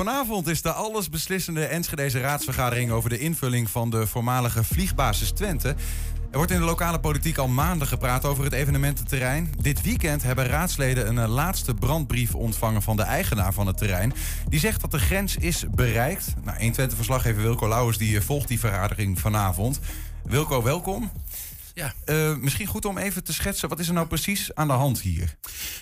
Vanavond is de allesbeslissende Enschedeze raadsvergadering over de invulling van de voormalige vliegbasis Twente. Er wordt in de lokale politiek al maanden gepraat over het evenemententerrein. Dit weekend hebben raadsleden een eh, laatste brandbrief ontvangen van de eigenaar van het terrein. Die zegt dat de grens is bereikt. Nou, 120-verslaggever Wilco Lauwers die eh, volgt die vergadering vanavond. Wilco, welkom. Ja. Uh, misschien goed om even te schetsen, wat is er nou precies aan de hand hier?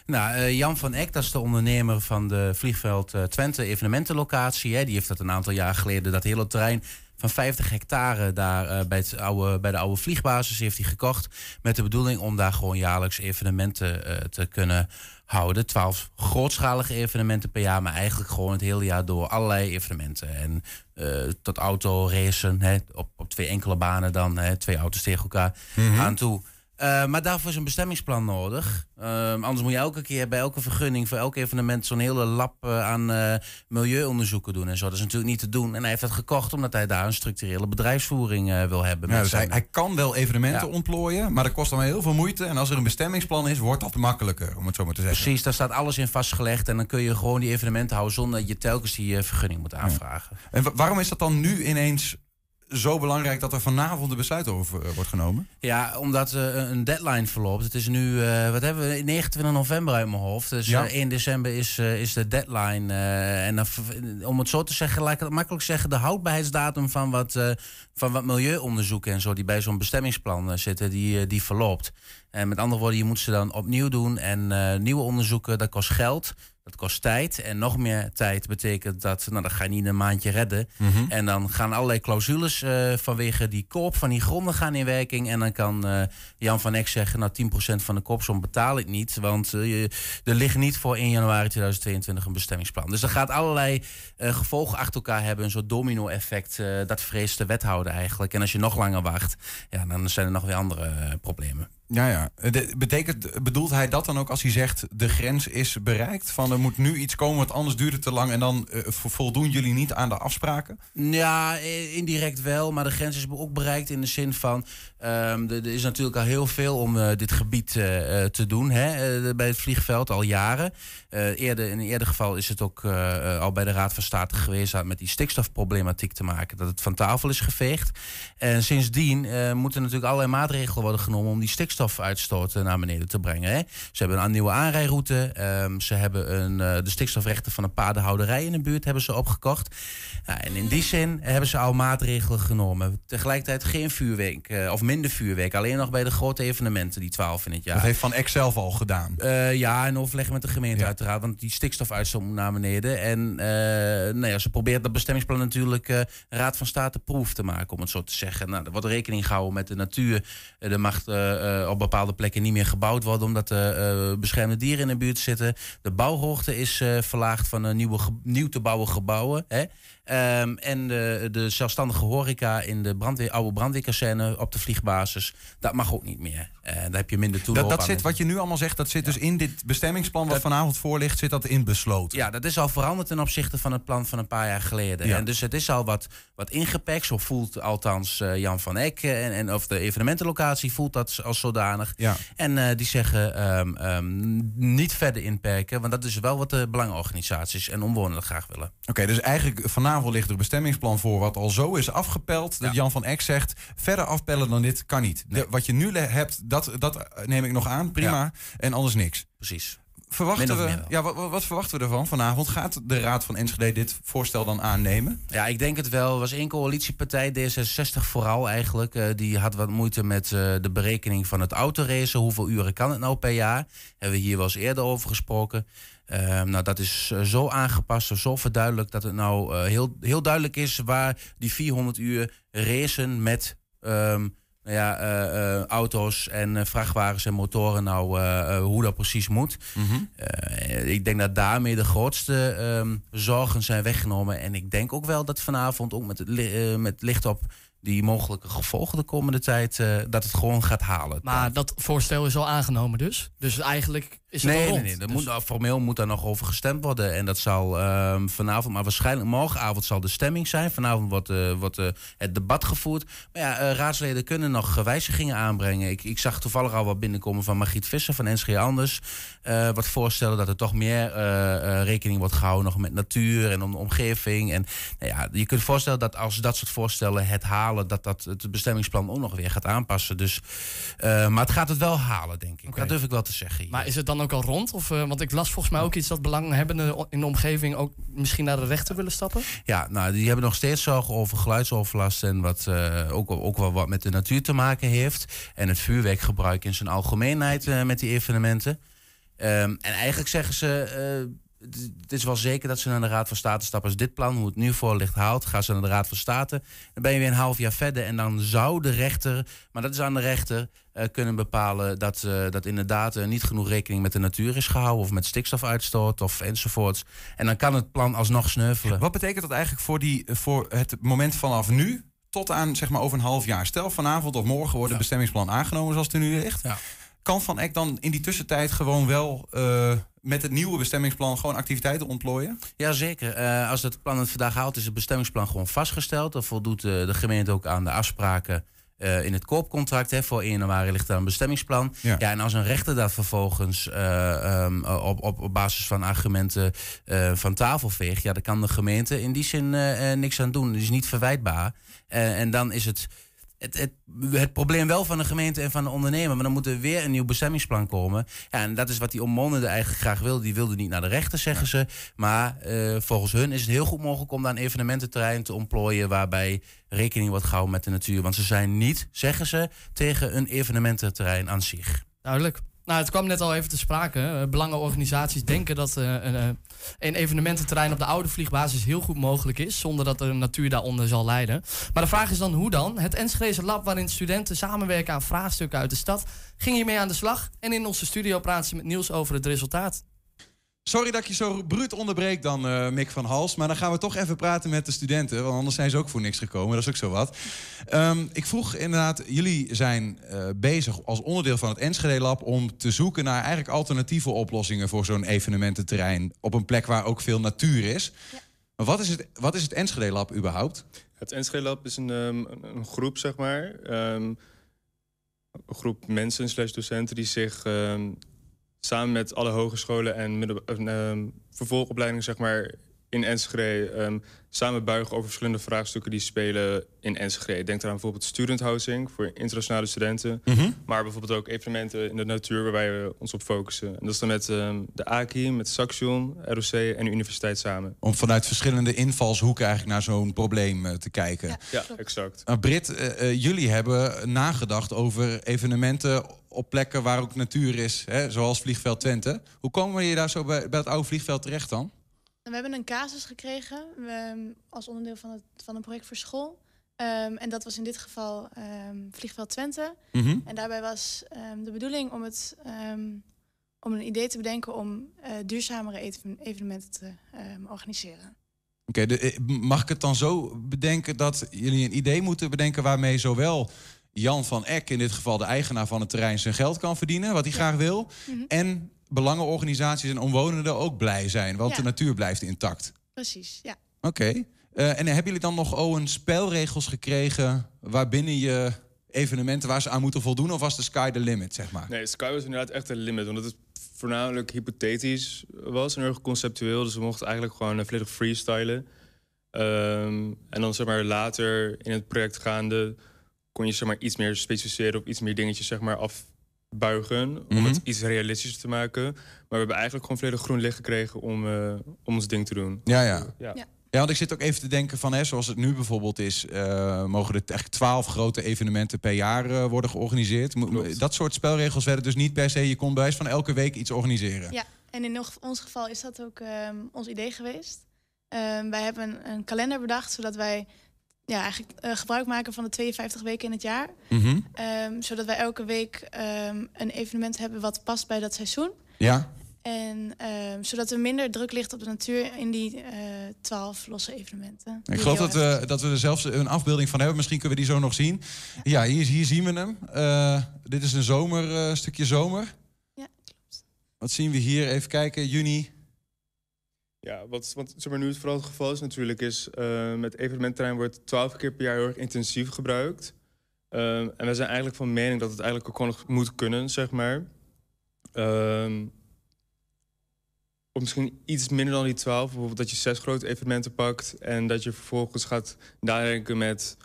Nou, uh, Jan van Eck, dat is de ondernemer van de vliegveld uh, Twente evenementenlocatie. Hè. Die heeft dat een aantal jaar geleden, dat hele terrein van 50 hectare daar bij, het oude, bij de oude vliegbasis heeft hij gekocht. Met de bedoeling om daar gewoon jaarlijks evenementen te kunnen houden. Twaalf grootschalige evenementen per jaar, maar eigenlijk gewoon het hele jaar door allerlei evenementen. En uh, tot auto racen, hè, op, op twee enkele banen dan, hè, twee auto's tegen elkaar mm aan toe. Uh, maar daarvoor is een bestemmingsplan nodig. Uh, anders moet je elke keer bij elke vergunning voor elk evenement zo'n hele lab uh, aan milieuonderzoeken doen en zo. Dat is natuurlijk niet te doen. En hij heeft dat gekocht omdat hij daar een structurele bedrijfsvoering wil hebben. Ja, dus hij, hij, kan wel evenementen ja. ontplooien, maar dat kost dan heel veel moeite. En als er een bestemmingsplan is, wordt dat makkelijker, om het zo maar te zeggen. Precies, daar staat alles in vastgelegd. En dan kun je gewoon die evenementen houden zonder dat je telkens die vergunning moet aanvragen. Ja. En waarom is dat dan nu ineens zo belangrijk dat er vanavond een besluit over uh, wordt genomen? Ja, omdat uh, een deadline verloopt. Het is nu, uh, wat hebben we, 29 november uit mijn hoofd. Dus ja. 1 december is, is de deadline. en dan, om het zo te zeggen, laat ik het makkelijk zeggen, de houdbaarheidsdatum van wat, van wat milieuonderzoeken en zo, die bij zo'n bestemmingsplan zitten, die, die verloopt. En met andere woorden, je moet ze dan opnieuw doen. En nieuwe onderzoeken, dat kost geld. Dat kost tijd. En nog meer tijd betekent dat, nou, dat ga je niet in een maandje redden. Mm -hmm. En dan gaan allerlei clausules uh, vanwege die koop van die gronden gaan in werking. En dan kan uh, Jan van Eck zeggen, nou 10% van de koopsom betaal ik niet. Want uh, er ligt niet voor 1 januari 2022 een bestemmingsplan. Dus dat gaat allerlei gevolgen achter elkaar hebben. Een soort domino-effect. dat vreest de wethouder eigenlijk. En als je nog langer wacht, ja, dan zijn er nog weer andere problemen. Ja, ja. De, betekent, bedoelt hij dat dan ook als hij zegt de grens is bereikt? Van er moet nu iets komen, want anders duurt het te lang en dan uh, voldoen jullie niet aan de afspraken? Ja, indirect wel, maar de grens is ook bereikt in de zin van um, er is natuurlijk al heel veel om dit gebied te doen hè, bij het vliegveld al jaren. eerder, in een eerder geval is het ook al bij de Raad van State geweest had met die stikstofproblematiek te maken, dat het van tafel is geveegd. En sindsdien moeten natuurlijk allerlei maatregelen worden genomen om die stikstofuitstoot naar beneden te brengen. Hè. Ze hebben een nieuwe aanrijroute, um, ze hebben een uh, de stikstofrechten van een paardenhouderij in de buurt hebben ze opgekocht. Ja, en in die zin hebben ze al maatregelen genomen. Tegelijkertijd geen vuurwerk, uh, of minder vuurwerk. Alleen nog bij de grote evenementen, die 12 in het jaar. Dat heeft Van Eck zelf al gedaan? Uh, ja, en overleggen met de gemeente ja. uiteraard. Want die stikstofuitstoot moet naar beneden. En nou ja, ze probeert dat bestemmingsplan natuurlijk Raad van State proef te maken, om het zo te zeggen. Nou, er wordt rekening gehouden met de natuur. Er mag op bepaalde plekken niet meer gebouwd worden, omdat er beschermde dieren in de buurt zitten. De bouwhoogte is uh, verlaagd van nieuwe nieuw te bouwen gebouwen. Hè? Um, en de, de, zelfstandige horeca in de brandweer, oude brandweerkazerne op de vliegbasis, dat mag ook niet meer. Uh, daar heb je minder toeloop Dat, dat zit, wat je nu allemaal zegt, dat zit ja. dus in dit bestemmingsplan wat dat, vanavond voor ligt, zit dat in besloten? Ja, dat is al veranderd ten opzichte van het plan van een paar jaar geleden. Ja. En dus het is al wat, wat ingepakt, zo voelt althans uh, Jan van Eck en, en of de evenementenlocatie voelt dat als zodanig. Ja. En uh, die zeggen um, um, niet verder inperken, want dat is wel wat de belangenorganisaties en omwonenden graag willen. Oké, okay, dus eigenlijk vanavond ligt er een bestemmingsplan voor wat al zo is afgepeld. Dat ja. Jan van Eck zegt, verder afpellen dan dit kan niet. Nee. De, wat je nu hebt, dat, dat neem ik nog aan, prima. Ja. En anders niks. Precies. Verwachten we, ja, wat, wat, verwachten we ervan vanavond? Gaat de Raad van Enschede dit voorstel dan aannemen? Ja, ik denk het wel. Er was één coalitiepartij, D66 vooral eigenlijk. Uh, die had wat moeite met uh, de berekening van het autoracen. Hoeveel uren kan het nou per jaar? Hebben we hier wel eens eerder over gesproken. Uh, nou, dat is uh, zo aangepast, zo verduidelijkt dat het nou heel, heel duidelijk is waar die 400 uur racen met um, nou ja, auto's en vrachtwagens en motoren, nou, hoe dat precies moet. Mm -hmm. ik denk dat daarmee de grootste um, zorgen zijn weggenomen. En ik denk ook wel dat vanavond, ook met, het li met licht op die mogelijke gevolgen de komende tijd, dat het gewoon gaat halen. Maar dat voorstel is al aangenomen dus? Dus eigenlijk is het nee, rond? Nee, nee, dus... moet, formeel moet daar nog over gestemd worden. En dat zal uh, vanavond, maar waarschijnlijk morgenavond zal de stemming zijn. Vanavond wordt, uh, wordt uh, het debat gevoerd. Maar ja, raadsleden kunnen nog wijzigingen aanbrengen. Ik, ik zag toevallig al wat binnenkomen van Margriet Visser van NSG Anders. wat voorstellen dat er toch meer rekening wordt gehouden nog met natuur en om de omgeving. En nou ja, je kunt voorstellen dat als dat soort voorstellen het halen, dat dat het bestemmingsplan ook nog weer gaat aanpassen. Dus, maar het gaat het wel halen, denk ik. Okay. Dat durf ik wel te zeggen. Hier. Maar is het dan ook al rond? Of, uh, want ik las volgens mij ook iets dat belanghebbenden in de omgeving ook misschien naar de rechter willen stappen. Ja, nou, die hebben nog steeds zorgen over geluidsoverlast en wat uh, ook, ook wel wat met de natuur te maken heeft. En het vuurwerkgebruik in zijn algemeenheid uh, met die evenementen. Um, en eigenlijk zeggen ze het is wel zeker dat ze naar de Raad van State stappen. Als dit plan, hoe het nu voor ligt, haalt, gaan ze naar de Raad van State. Dan ben je weer een half jaar verder. En dan zou de rechter, maar dat is aan de rechter, uh, kunnen bepalen dat, uh, dat inderdaad uh, niet genoeg rekening met de natuur is gehouden. Of met stikstofuitstoot of enzovoorts. En dan kan het plan alsnog sneuvelen. Wat betekent dat eigenlijk voor, die, voor het moment vanaf nu? Tot aan zeg maar over een half jaar. Stel vanavond of morgen wordt het bestemmingsplan aangenomen zoals het er nu ligt. Ja. Kan Van Eck dan in die tussentijd gewoon wel met het nieuwe bestemmingsplan gewoon activiteiten ontplooien? Jazeker. Uh, als het plan het vandaag haalt, is het bestemmingsplan gewoon vastgesteld. Dan voldoet uh, de gemeente ook aan de afspraken uh, in het koopcontract. Hè, voor 1 januari ligt daar een bestemmingsplan. Ja. ja en als een rechter dat vervolgens um, op, op, op basis van argumenten van tafel veegt... ja, dan kan de gemeente in die zin niks aan doen. Het is niet verwijtbaar. en dan is het het, het, het, probleem wel van de gemeente en van de ondernemer. Maar dan moet er weer een nieuw bestemmingsplan komen. Ja, en dat is wat die omwonende eigenlijk graag wil. Die wilde niet naar de rechter, zeggen ze. Maar uh, volgens hun is het heel goed mogelijk om daar een evenemententerrein te ontplooien. waarbij rekening wordt gehouden met de natuur. Want ze zijn niet, zeggen ze, tegen een evenemententerrein aan zich. Duidelijk. Nou, het kwam net al even te sprake. Uh, belangenorganisaties denken dat uh, een, een evenemententerrein op de oude vliegbasis heel goed mogelijk is, zonder dat de natuur daaronder zal lijden. Maar de vraag is dan hoe dan? Het Enschedeze Lab, waarin studenten samenwerken aan vraagstukken uit de stad, ging hiermee aan de slag. En in onze studio praten ze met Niels over het resultaat. Sorry dat ik je zo bruut onderbreek dan, uh, Mick van Hals. Maar dan gaan we toch even praten met de studenten. Want anders zijn ze ook voor niks gekomen. Dat is ook zo wat. Um, ik vroeg inderdaad, jullie zijn uh, bezig als onderdeel van het Enschede Lab... om te zoeken naar eigenlijk alternatieve oplossingen... voor zo'n evenemententerrein op een plek waar ook veel natuur is. Ja. Maar wat is, het, wat is het Enschede Lab überhaupt? Het Enschede Lab is een, um, een groep, zeg maar... Um, een groep mensen slash docenten die zich samen met alle hogescholen en uh, vervolgopleidingen zeg maar, in Enschede um, samen buigen over verschillende vraagstukken die spelen in Enschede. Denk eraan bijvoorbeeld student housing voor internationale studenten. Mhm. Maar bijvoorbeeld ook evenementen in de natuur waar wij ons op focussen. En dat is dan met um, de AKI, met Saxion, ROC en de universiteit samen. Om vanuit verschillende invalshoeken eigenlijk naar zo'n probleem uh, te kijken. Ja, ja exact. Uh, Brit, uh, jullie hebben nagedacht over evenementen op plekken waar ook natuur is, hè, zoals Vliegveld Twente. Hoe komen je daar zo bij, bij het oude vliegveld terecht dan? We hebben een casus gekregen we, als onderdeel van, het, van een project voor school. Um, en dat was in dit geval um, Vliegveld Twente. Mm -hmm. En daarbij was de bedoeling om, het, om een idee te bedenken om uh, duurzamere evenementen te organiseren. Oké, okay, eh, mag ik het dan zo bedenken dat jullie een idee moeten bedenken waarmee zowel Jan van Eck, in dit geval de eigenaar van het terrein, zijn geld kan verdienen, wat hij ja. graag wil. Mm -hmm. En belangenorganisaties en omwonenden ook blij zijn, want ja. de natuur blijft intact. Precies, ja. Oké. Okay. Uh, en hebben jullie dan nog oh, een spelregels gekregen waarbinnen je evenementen waar ze aan moeten voldoen, of was de sky the limit, zeg maar? Nee, sky was inderdaad echt de limit, want het voornamelijk hypothetisch was en erg conceptueel, dus we mochten eigenlijk gewoon volledig freestylen. Um, en dan zeg maar later in het project gaande kon je zeg maar iets meer specificeren op iets meer dingetjes zeg maar af buigen om mm -hmm. het iets realistischer te maken. Maar we hebben eigenlijk gewoon volledig groen licht gekregen om, uh, om ons ding te doen. Ja, ja. ja. ja. Ja, want ik zit ook even te denken van, hè, zoals het nu bijvoorbeeld is, uh, mogen er echt twaalf grote evenementen per jaar uh, worden georganiseerd. Klopt. Dat soort spelregels werden dus niet per se, je kon bij van elke week iets organiseren. Ja, en in ons geval is dat ook um, ons idee geweest. Um, wij hebben een kalender bedacht, zodat wij ja, eigenlijk uh, gebruik maken van de 52 weken in het jaar. Mm -hmm. um, zodat wij elke week um, een evenement hebben wat past bij dat seizoen. Ja. En ehm, zodat er minder druk ligt op de natuur in die eh, twaalf losse evenementen. Ik geloof dat we, dat we er zelfs een afbeelding van hebben. Misschien kunnen we die zo nog zien. Ja, hier, hier zien we hem. Uh, dit is een zomer, uh, stukje zomer. Ja, klopt. Wat zien we hier? Even kijken, juni. Ja, wat, wat zeg maar, nu het vooral het geval is natuurlijk... is uh, het evenementterrein wordt twaalf keer per jaar heel erg intensief gebruikt. en we zijn eigenlijk van mening dat het eigenlijk ook gewoon nog moet kunnen, zeg maar... Ehm, of misschien iets minder dan die 12. Bijvoorbeeld dat je zes grote evenementen pakt en dat je vervolgens gaat nadenken met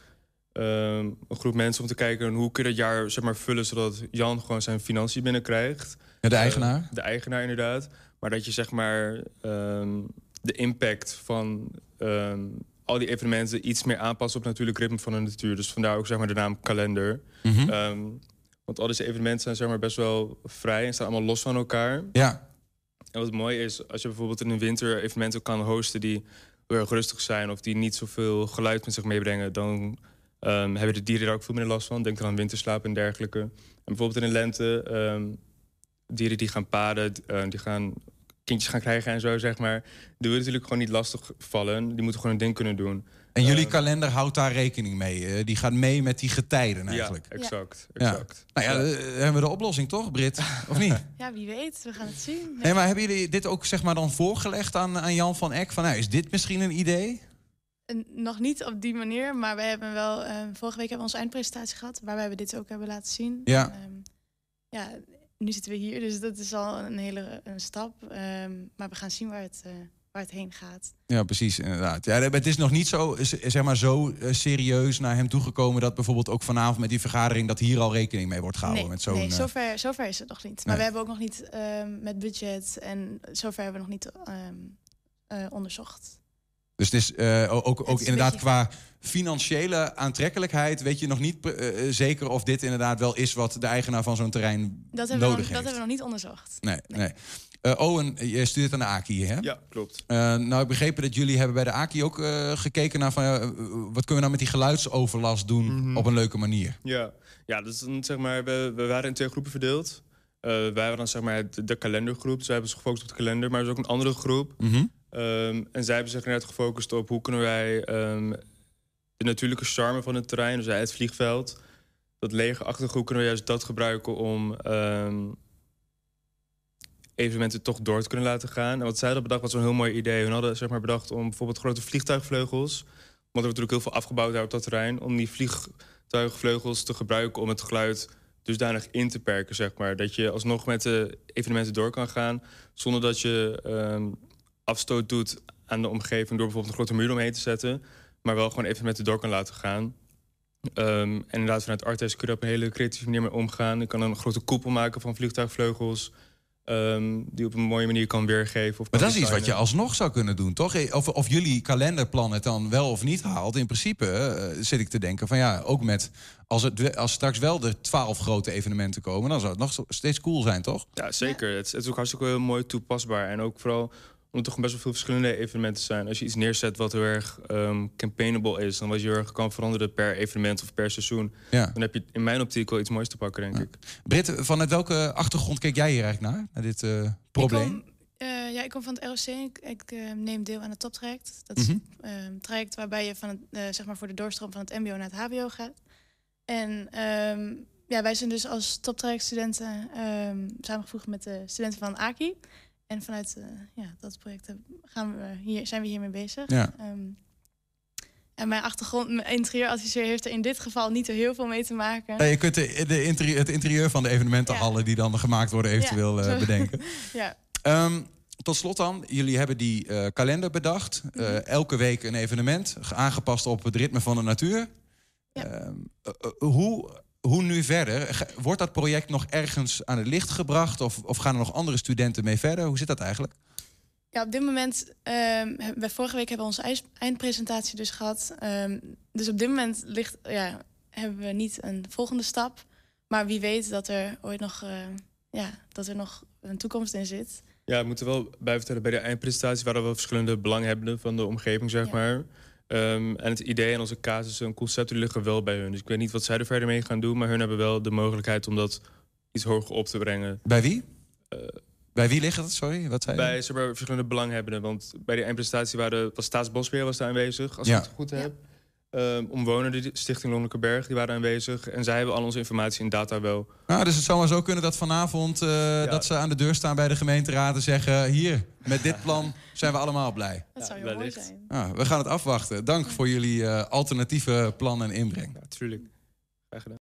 ehm, een groep mensen om te kijken hoe kun je dat jaar zeg maar, vullen zodat Jan gewoon zijn financiën binnenkrijgt. Ja, de eigenaar? Uh, de eigenaar inderdaad. Maar dat je zeg maar um, de impact van um, al die evenementen iets meer aanpast op natuurlijk ritme van de natuur. Dus vandaar ook zeg maar de naam kalender. Mm -hmm. want al deze evenementen zijn zeg maar best wel vrij en staan allemaal los van elkaar. Ja. En wat mooi is, als je bijvoorbeeld in een winter evenementen kan hosten die heel erg rustig zijn of die niet zoveel geluid met zich meebrengen, dan um, hebben de dieren daar ook veel minder last van. Denk dan aan winterslaap en dergelijke. En bijvoorbeeld in de lente, um, dieren die gaan paden, uh, die gaan kindjes gaan krijgen en zo, zeg maar. Die willen natuurlijk gewoon niet lastig vallen. Die moeten gewoon een ding kunnen doen. En jullie kalender houdt daar rekening mee. die gaat mee met die getijden eigenlijk. Ja, exact. exact. Nou ja, ja. hebben we de oplossing toch, Brit? Of niet? Ja, wie weet. We gaan het zien. Nee, maar hebben jullie dit ook zeg maar dan voorgelegd aan, aan Jan van Eck? Van, nou, is dit misschien een idee? Nog niet op die manier, maar we hebben wel... Uh, vorige week hebben we onze eindpresentatie gehad... waarbij we dit ook hebben laten zien. Ja. Um, ja, nu zitten we hier, dus dat is al een hele een stap. Um, maar we gaan zien waar het... Uh, waar het heen gaat. Ja, precies, inderdaad. Ja, het is nog niet zo, zeg maar, zo serieus naar hem toegekomen dat bijvoorbeeld ook vanavond met die vergadering dat hier al rekening mee wordt gehouden. Nee, met zo'n, nee zover, zover is het nog niet. Maar nee. we hebben ook nog niet um, met budget en zover hebben we nog niet um, uh, onderzocht. Dus het is uh, ook, ook het is inderdaad qua financiële aantrekkelijkheid weet je nog niet uh, zeker of dit inderdaad wel is wat de eigenaar van zo'n terrein dat nodig nog, heeft. Dat hebben we nog niet onderzocht. Nee, nee. nee. Uh, Owen, je studeert aan de AKI, hè? Ja, klopt. Uh, nou, ik begrepen dat jullie hebben bij de AKI ook uh, gekeken naar van, wat kunnen we nou met die geluidsoverlast doen mm -hmm. op een leuke manier. Ja, ja dus dan, zeg maar, we, we waren in twee groepen verdeeld. wij waren dan zeg maar de, de kalendergroep, dus wij hebben zich gefocust op de kalender, maar er is ook een andere groep. Mm -hmm. Um, en zij hebben zich net gefocust op hoe kunnen wij um, de natuurlijke charme van het terrein, dus het vliegveld, dat lege hoe kunnen we juist dat gebruiken om um, evenementen toch door te kunnen laten gaan. En wat zij hadden bedacht was een heel mooi idee. Hun hadden zeg maar, bedacht om bijvoorbeeld grote vliegtuigvleugels... want er wordt natuurlijk heel veel afgebouwd daar op dat terrein... om die vliegtuigvleugels te gebruiken om het geluid dusdanig in te perken, zeg maar. Dat je alsnog met de evenementen door kan gaan... zonder dat je afstoot doet aan de omgeving... door bijvoorbeeld een grote muur omheen te zetten... maar wel gewoon evenementen door kan laten gaan... Um, en inderdaad, vanuit Artes kun je op een hele creatieve manier mee omgaan. Je kan een grote koepel maken van vliegtuigvleugels... Um, die op een mooie manier kan weergeven. Of maar dat is iets wat je alsnog zou kunnen doen, toch? Of, of jullie kalenderplan het dan wel of niet haalt. In principe uh, zit ik te denken van ja, ook met... Als, het, als straks wel de twaalf grote evenementen komen... dan zou het nog steeds cool zijn, toch? Ja, zeker. Ja. Het, het, is ook hartstikke heel mooi toepasbaar. En ook vooral omdat er toch best wel veel verschillende evenementen zijn. Als je iets neerzet wat heel erg um, campaignable is... dan wat je heel erg kan veranderen per evenement of per seizoen... Ja. dan heb je in mijn optiek wel iets moois te pakken, denk ja. ik. Britt, vanuit welke achtergrond keek jij hier eigenlijk naar, naar dit uh, probleem? Ik kom, uh, ja, ik kom van het ROC. Ik, ik uh, neem deel aan het toptraject. Dat is mm -hmm. een traject waarbij je van het, zeg maar voor de doorstroom van het mbo naar het hbo gaat. En um, ja, wij zijn dus als toptrajectstudenten um, samengevoegd met de studenten van AKI... En vanuit uh, ja, dat project gaan we hier, zijn we hiermee bezig. Ja. Um, en mijn achtergrond, mijn interieuradviseur heeft er in dit geval niet zo heel veel mee te maken. Ja, je kunt de, de interieur, het interieur van de evenementenhallen ja. die dan gemaakt worden eventueel uh, bedenken. ja. Um, tot slot dan, jullie hebben die uh, kalender bedacht. Mm -hmm. elke week een evenement, aangepast op het ritme van de natuur. Ja. hoe hoe nu verder? Wordt dat project nog ergens aan het licht gebracht? Of, of gaan er nog andere studenten mee verder? Hoe zit dat eigenlijk? Ja, op dit moment, um, we vorige week hebben we onze eindpresentatie dus gehad. Um, dus op dit moment ligt, ja, hebben we niet een volgende stap. Maar wie weet dat er ooit nog, uh, ja, dat er nog een toekomst in zit. Ja, we moeten wel bij vertellen, bij de eindpresentatie waren we verschillende belanghebbenden van de omgeving, zeg ja. maar. Um, en het idee en onze casus en concepten liggen wel bij hun. Dus ik weet niet wat zij er verder mee gaan doen, maar hun hebben wel de mogelijkheid om dat iets hoger op te brengen. Bij wie? Uh, Bij wie ligt het? Sorry, wat zei je? Bij maar, verschillende belanghebbenden. Want bij die eindpresentatie waren, was Staatsbosbeheer was daar aanwezig, als Ja. ik het goed heb. Um, omwonenden, de Stichting Lonelijke Berg, die waren aanwezig. En zij hebben al onze informatie in data wel. Nou, dus het zou maar zo kunnen dat vanavond eh, dat ze aan de deur staan bij de gemeenteraad en zeggen: hier, met dit plan zijn we allemaal blij. Dat Ja, zou heel mooi zijn. Ah, we gaan het afwachten. Dank voor jullie eh, alternatieve plan en inbreng. Ja, tuurlijk. Graag gedaan.